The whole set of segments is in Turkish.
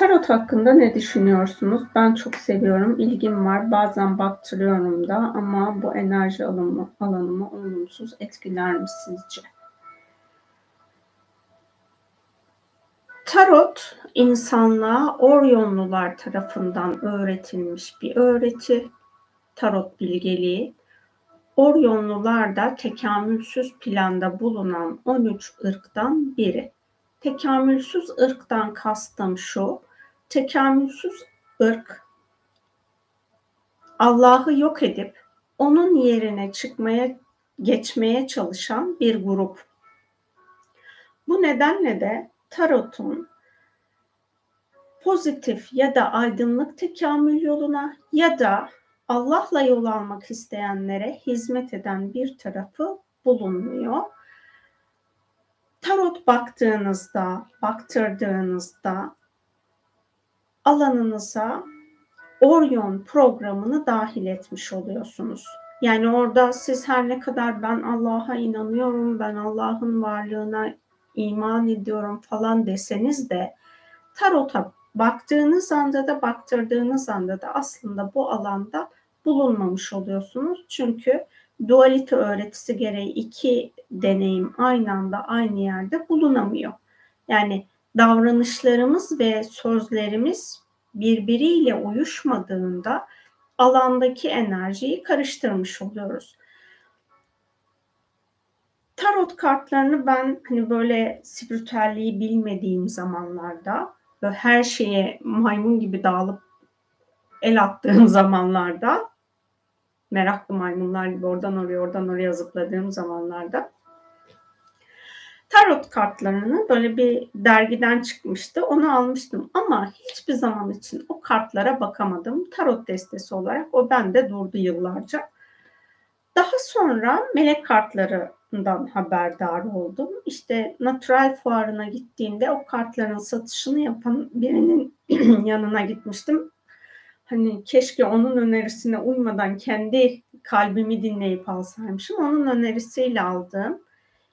Tarot hakkında ne düşünüyorsunuz? Ben çok seviyorum, ilgim var. Bazen baktırıyorum da ama bu enerji alımı, alanımı olumsuz etkiler mi sizce? Tarot insanlığa Oryonlular tarafından öğretilmiş bir öğreti. Tarot bilgeliği. Oryonlular da tekamülsüz planda bulunan 13 ırktan biri. Tekamülsüz ırktan kastım şu. Tekamülsüz ırk Allah'ı yok edip onun yerine çıkmaya geçmeye çalışan bir grup. Bu nedenle de tarotun pozitif ya da aydınlık tekamül yoluna ya da Allah'la yol almak isteyenlere hizmet eden bir tarafı bulunmuyor. Tarot baktığınızda, baktırdığınızda alanınıza Orion programını dahil etmiş oluyorsunuz. Yani orada siz her ne kadar ben Allah'a inanıyorum, ben Allah'ın varlığına iman ediyorum falan deseniz de tarota baktığınız anda da baktırdığınız anda da aslında bu alanda bulunmamış oluyorsunuz. Çünkü dualite öğretisi gereği iki deneyim aynı anda aynı yerde bulunamıyor. Yani davranışlarımız ve sözlerimiz birbiriyle uyuşmadığında alandaki enerjiyi karıştırmış oluyoruz. Tarot kartlarını ben hani böyle spiritüelliği bilmediğim zamanlarda böyle her şeye maymun gibi dağılıp el attığım zamanlarda meraklı maymunlar gibi oradan oraya oradan oraya zıpladığım zamanlarda tarot kartlarını böyle bir dergiden çıkmıştı. Onu almıştım ama hiçbir zaman için o kartlara bakamadım. Tarot destesi olarak o bende durdu yıllarca. Daha sonra melek kartlarından haberdar oldum. İşte natural fuarına gittiğimde o kartların satışını yapan birinin yanına gitmiştim. Hani keşke onun önerisine uymadan kendi kalbimi dinleyip alsaymışım. Onun önerisiyle aldığım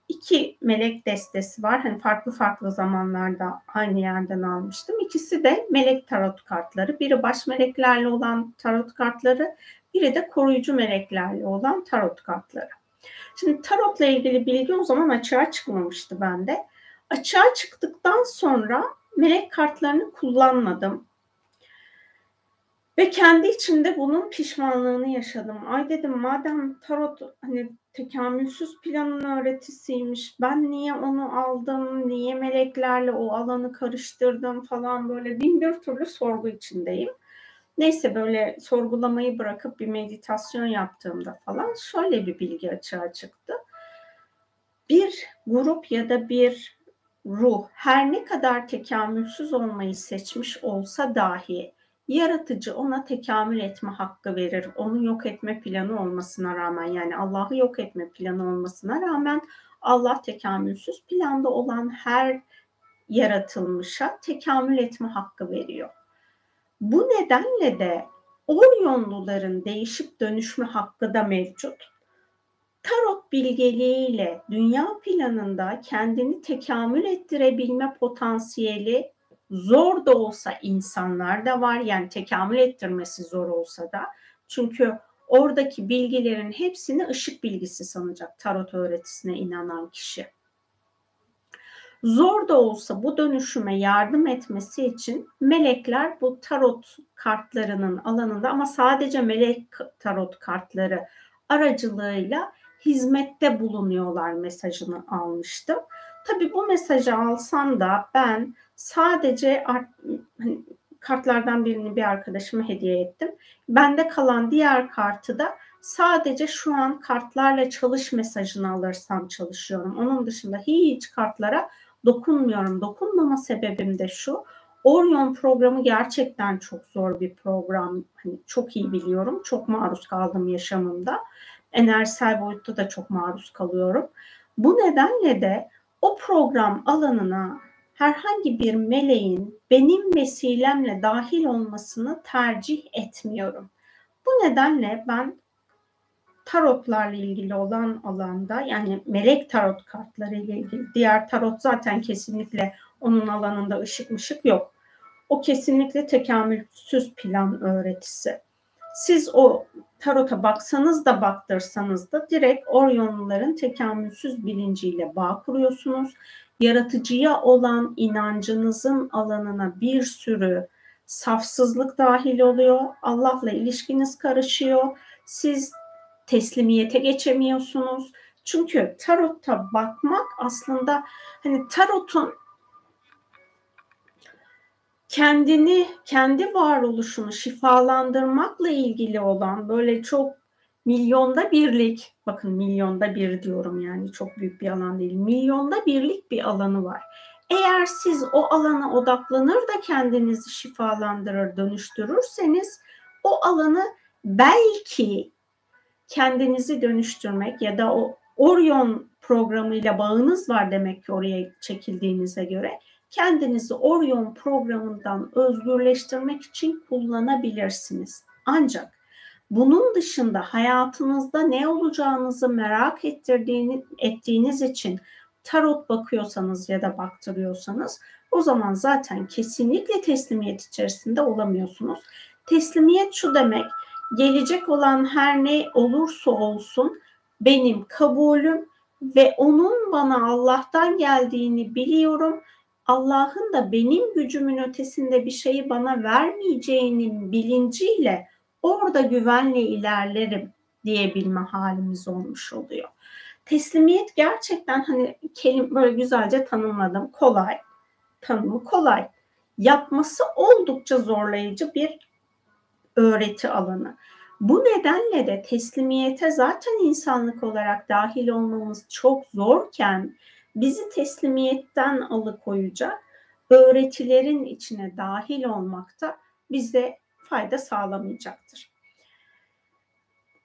iki melek destesi var. Hani farklı farklı zamanlarda aynı yerden almıştım. İkisi de melek tarot kartları. Biri baş meleklerle olan tarot kartları, biri de koruyucu meleklerle olan tarot kartları. Şimdi tarotla ilgili bilgi o zaman açığa çıkmamıştı bende. Açığa çıktıktan sonra melek kartlarını kullanmadım. Ve kendi içimde bunun pişmanlığını yaşadım. Ay dedim madem tarot hani tekamülsüz planın öğretisiymiş. Ben niye onu aldım? Niye meleklerle o alanı karıştırdım falan böyle bin bir türlü sorgu içindeyim. Neyse böyle sorgulamayı bırakıp bir meditasyon yaptığımda falan şöyle bir bilgi açığa çıktı. Bir grup ya da bir ruh her ne kadar tekamülsüz olmayı seçmiş olsa dahi yaratıcı ona tekamül etme hakkı verir. Onu yok etme planı olmasına rağmen yani Allah'ı yok etme planı olmasına rağmen Allah tekamülsüz planda olan her yaratılmışa tekamül etme hakkı veriyor. Bu nedenle de Oryonluların değişip dönüşme hakkı da mevcut. Tarot bilgeliğiyle dünya planında kendini tekamül ettirebilme potansiyeli zor da olsa insanlar da var. Yani tekamül ettirmesi zor olsa da. Çünkü oradaki bilgilerin hepsini ışık bilgisi sanacak tarot öğretisine inanan kişi. Zor da olsa bu dönüşüme yardım etmesi için melekler bu tarot kartlarının alanında ama sadece melek tarot kartları aracılığıyla hizmette bulunuyorlar mesajını almıştım. Tabii bu mesajı alsam da ben sadece art, hani, kartlardan birini bir arkadaşıma hediye ettim. Bende kalan diğer kartı da sadece şu an kartlarla çalış mesajını alırsam çalışıyorum. Onun dışında hiç kartlara dokunmuyorum. Dokunmama sebebim de şu. Orion programı gerçekten çok zor bir program. Hani çok iyi biliyorum. Çok maruz kaldım yaşamımda. Enerjisel boyutta da çok maruz kalıyorum. Bu nedenle de o program alanına herhangi bir meleğin benim vesilemle dahil olmasını tercih etmiyorum. Bu nedenle ben tarotlarla ilgili olan alanda yani melek tarot kartları ile ilgili diğer tarot zaten kesinlikle onun alanında ışık mışık yok. o kesinlikle tekamülsüz plan öğretisi. Siz o tarota baksanız da baktırsanız da direkt Orionluların tekamülsüz bilinciyle bağ kuruyorsunuz. Yaratıcıya olan inancınızın alanına bir sürü safsızlık dahil oluyor. Allah'la ilişkiniz karışıyor. Siz teslimiyete geçemiyorsunuz. Çünkü tarotta bakmak aslında hani tarotun kendini, kendi varoluşunu şifalandırmakla ilgili olan böyle çok milyonda birlik, bakın milyonda bir diyorum yani çok büyük bir alan değil, milyonda birlik bir alanı var. Eğer siz o alana odaklanır da kendinizi şifalandırır, dönüştürürseniz o alanı belki kendinizi dönüştürmek ya da o Orion programıyla bağınız var demek ki oraya çekildiğinize göre kendinizi Orion programından özgürleştirmek için kullanabilirsiniz. Ancak bunun dışında hayatınızda ne olacağınızı merak ettirdiğini, ettiğiniz için tarot bakıyorsanız ya da baktırıyorsanız o zaman zaten kesinlikle teslimiyet içerisinde olamıyorsunuz. Teslimiyet şu demek, gelecek olan her ne olursa olsun benim kabulüm ve onun bana Allah'tan geldiğini biliyorum Allah'ın da benim gücümün ötesinde bir şeyi bana vermeyeceğinin bilinciyle orada güvenle ilerlerim diyebilme halimiz olmuş oluyor. Teslimiyet gerçekten hani kelime böyle güzelce tanımladım. Kolay. Tanımı kolay. Yapması oldukça zorlayıcı bir öğreti alanı. Bu nedenle de teslimiyete zaten insanlık olarak dahil olmamız çok zorken bizi teslimiyetten alıkoyacak öğretilerin içine dahil olmakta bize fayda sağlamayacaktır.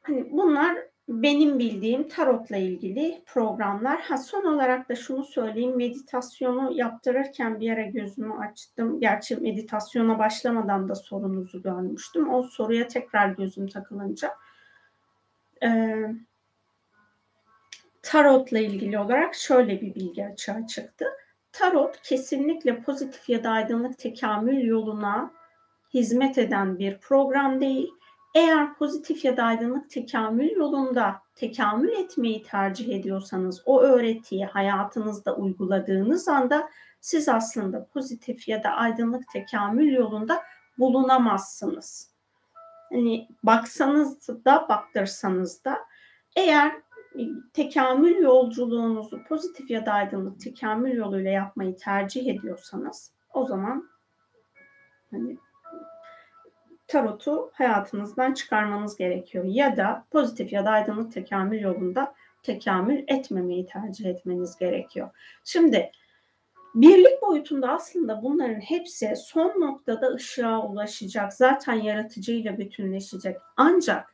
Hani bunlar benim bildiğim tarotla ilgili programlar. Ha son olarak da şunu söyleyeyim. Meditasyonu yaptırırken bir ara gözümü açtım. Gerçi meditasyona başlamadan da sorunuzu görmüştüm. O soruya tekrar gözüm takılınca e, tarotla ilgili olarak şöyle bir bilgi açığa çıktı. Tarot kesinlikle pozitif ya da aydınlık tekamül yoluna hizmet eden bir program değil. Eğer pozitif ya da aydınlık tekamül yolunda tekamül etmeyi tercih ediyorsanız o öğretiyi hayatınızda uyguladığınız anda siz aslında pozitif ya da aydınlık tekamül yolunda bulunamazsınız. Hani baksanız da baktırsanız da eğer tekamül yolculuğunuzu pozitif ya da aydınlık tekamül yoluyla yapmayı tercih ediyorsanız o zaman hani tarotu hayatınızdan çıkarmanız gerekiyor. Ya da pozitif ya da aydınlık tekamül yolunda tekamül etmemeyi tercih etmeniz gerekiyor. Şimdi birlik boyutunda aslında bunların hepsi son noktada ışığa ulaşacak. Zaten yaratıcıyla bütünleşecek. Ancak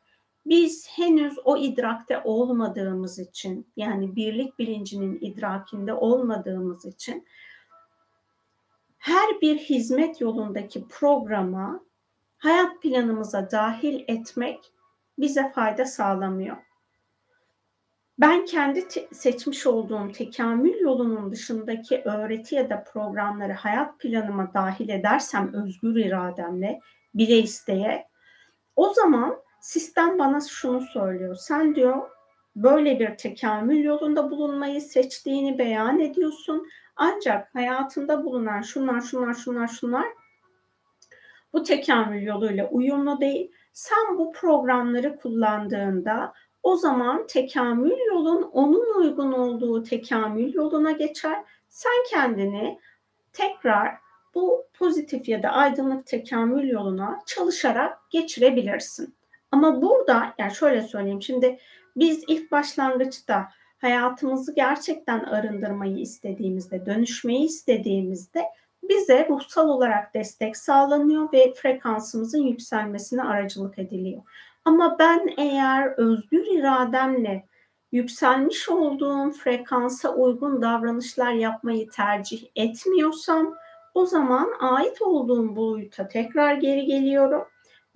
biz henüz o idrakte olmadığımız için yani birlik bilincinin idrakinde olmadığımız için her bir hizmet yolundaki programa hayat planımıza dahil etmek bize fayda sağlamıyor. Ben kendi te- seçmiş olduğum tekamül yolunun dışındaki öğreti ya da programları hayat planıma dahil edersem özgür irademle, bile isteye o zaman sistem bana şunu söylüyor. Sen diyor böyle bir tekamül yolunda bulunmayı seçtiğini beyan ediyorsun. Ancak hayatında bulunan şunlar şunlar şunlar şunlar bu tekamül yoluyla uyumlu değil. Sen bu programları kullandığında o zaman tekamül yolun onun uygun olduğu tekamül yoluna geçer. Sen kendini tekrar bu pozitif ya da aydınlık tekamül yoluna çalışarak geçirebilirsin. Ama burada yani şöyle söyleyeyim şimdi biz ilk başlangıçta hayatımızı gerçekten arındırmayı istediğimizde, dönüşmeyi istediğimizde bize ruhsal olarak destek sağlanıyor ve frekansımızın yükselmesine aracılık ediliyor. Ama ben eğer özgür irademle yükselmiş olduğum frekansa uygun davranışlar yapmayı tercih etmiyorsam o zaman ait olduğum boyuta tekrar geri geliyorum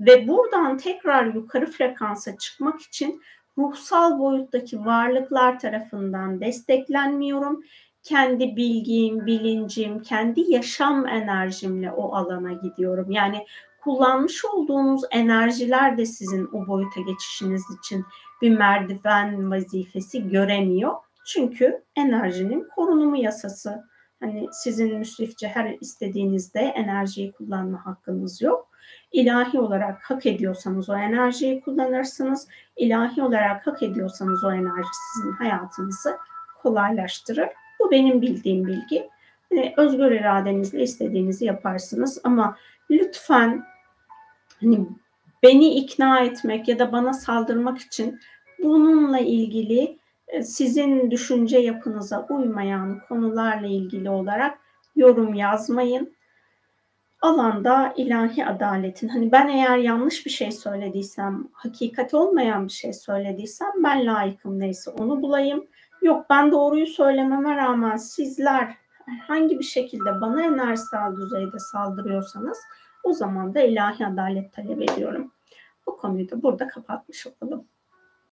ve buradan tekrar yukarı frekansa çıkmak için ruhsal boyuttaki varlıklar tarafından desteklenmiyorum. kendi bilgim, bilincim, kendi yaşam enerjimle o alana gidiyorum. Yani kullanmış olduğunuz enerjiler de sizin o boyuta geçişiniz için bir merdiven vazifesi göremiyor. Çünkü enerjinin korunumu yasası. Hani sizin müsrifçe her istediğinizde enerjiyi kullanma hakkınız yok. İlahi olarak hak ediyorsanız o enerjiyi kullanırsınız. İlahi olarak hak ediyorsanız o enerji sizin hayatınızı kolaylaştırır. Bu benim bildiğim bilgi. Hani özgür iradenizle istediğinizi yaparsınız ama lütfen hani beni ikna etmek ya da bana saldırmak için bununla ilgili e, sizin düşünce yapınıza uymayan konularla ilgili olarak yorum yazmayın. Alanda ilahi adaletin hani ben eğer yanlış bir şey söylediysem, hakikat olmayan bir şey söylediysem ben layıkım neyse onu bulayım. Yok ben doğruyu söylememe rağmen sizler herhangi bir şekilde bana enerjisel düzeyde saldırıyorsanız o zaman da ilahi adalet talep ediyorum. Bu konuyu da burada kapatmış olalım.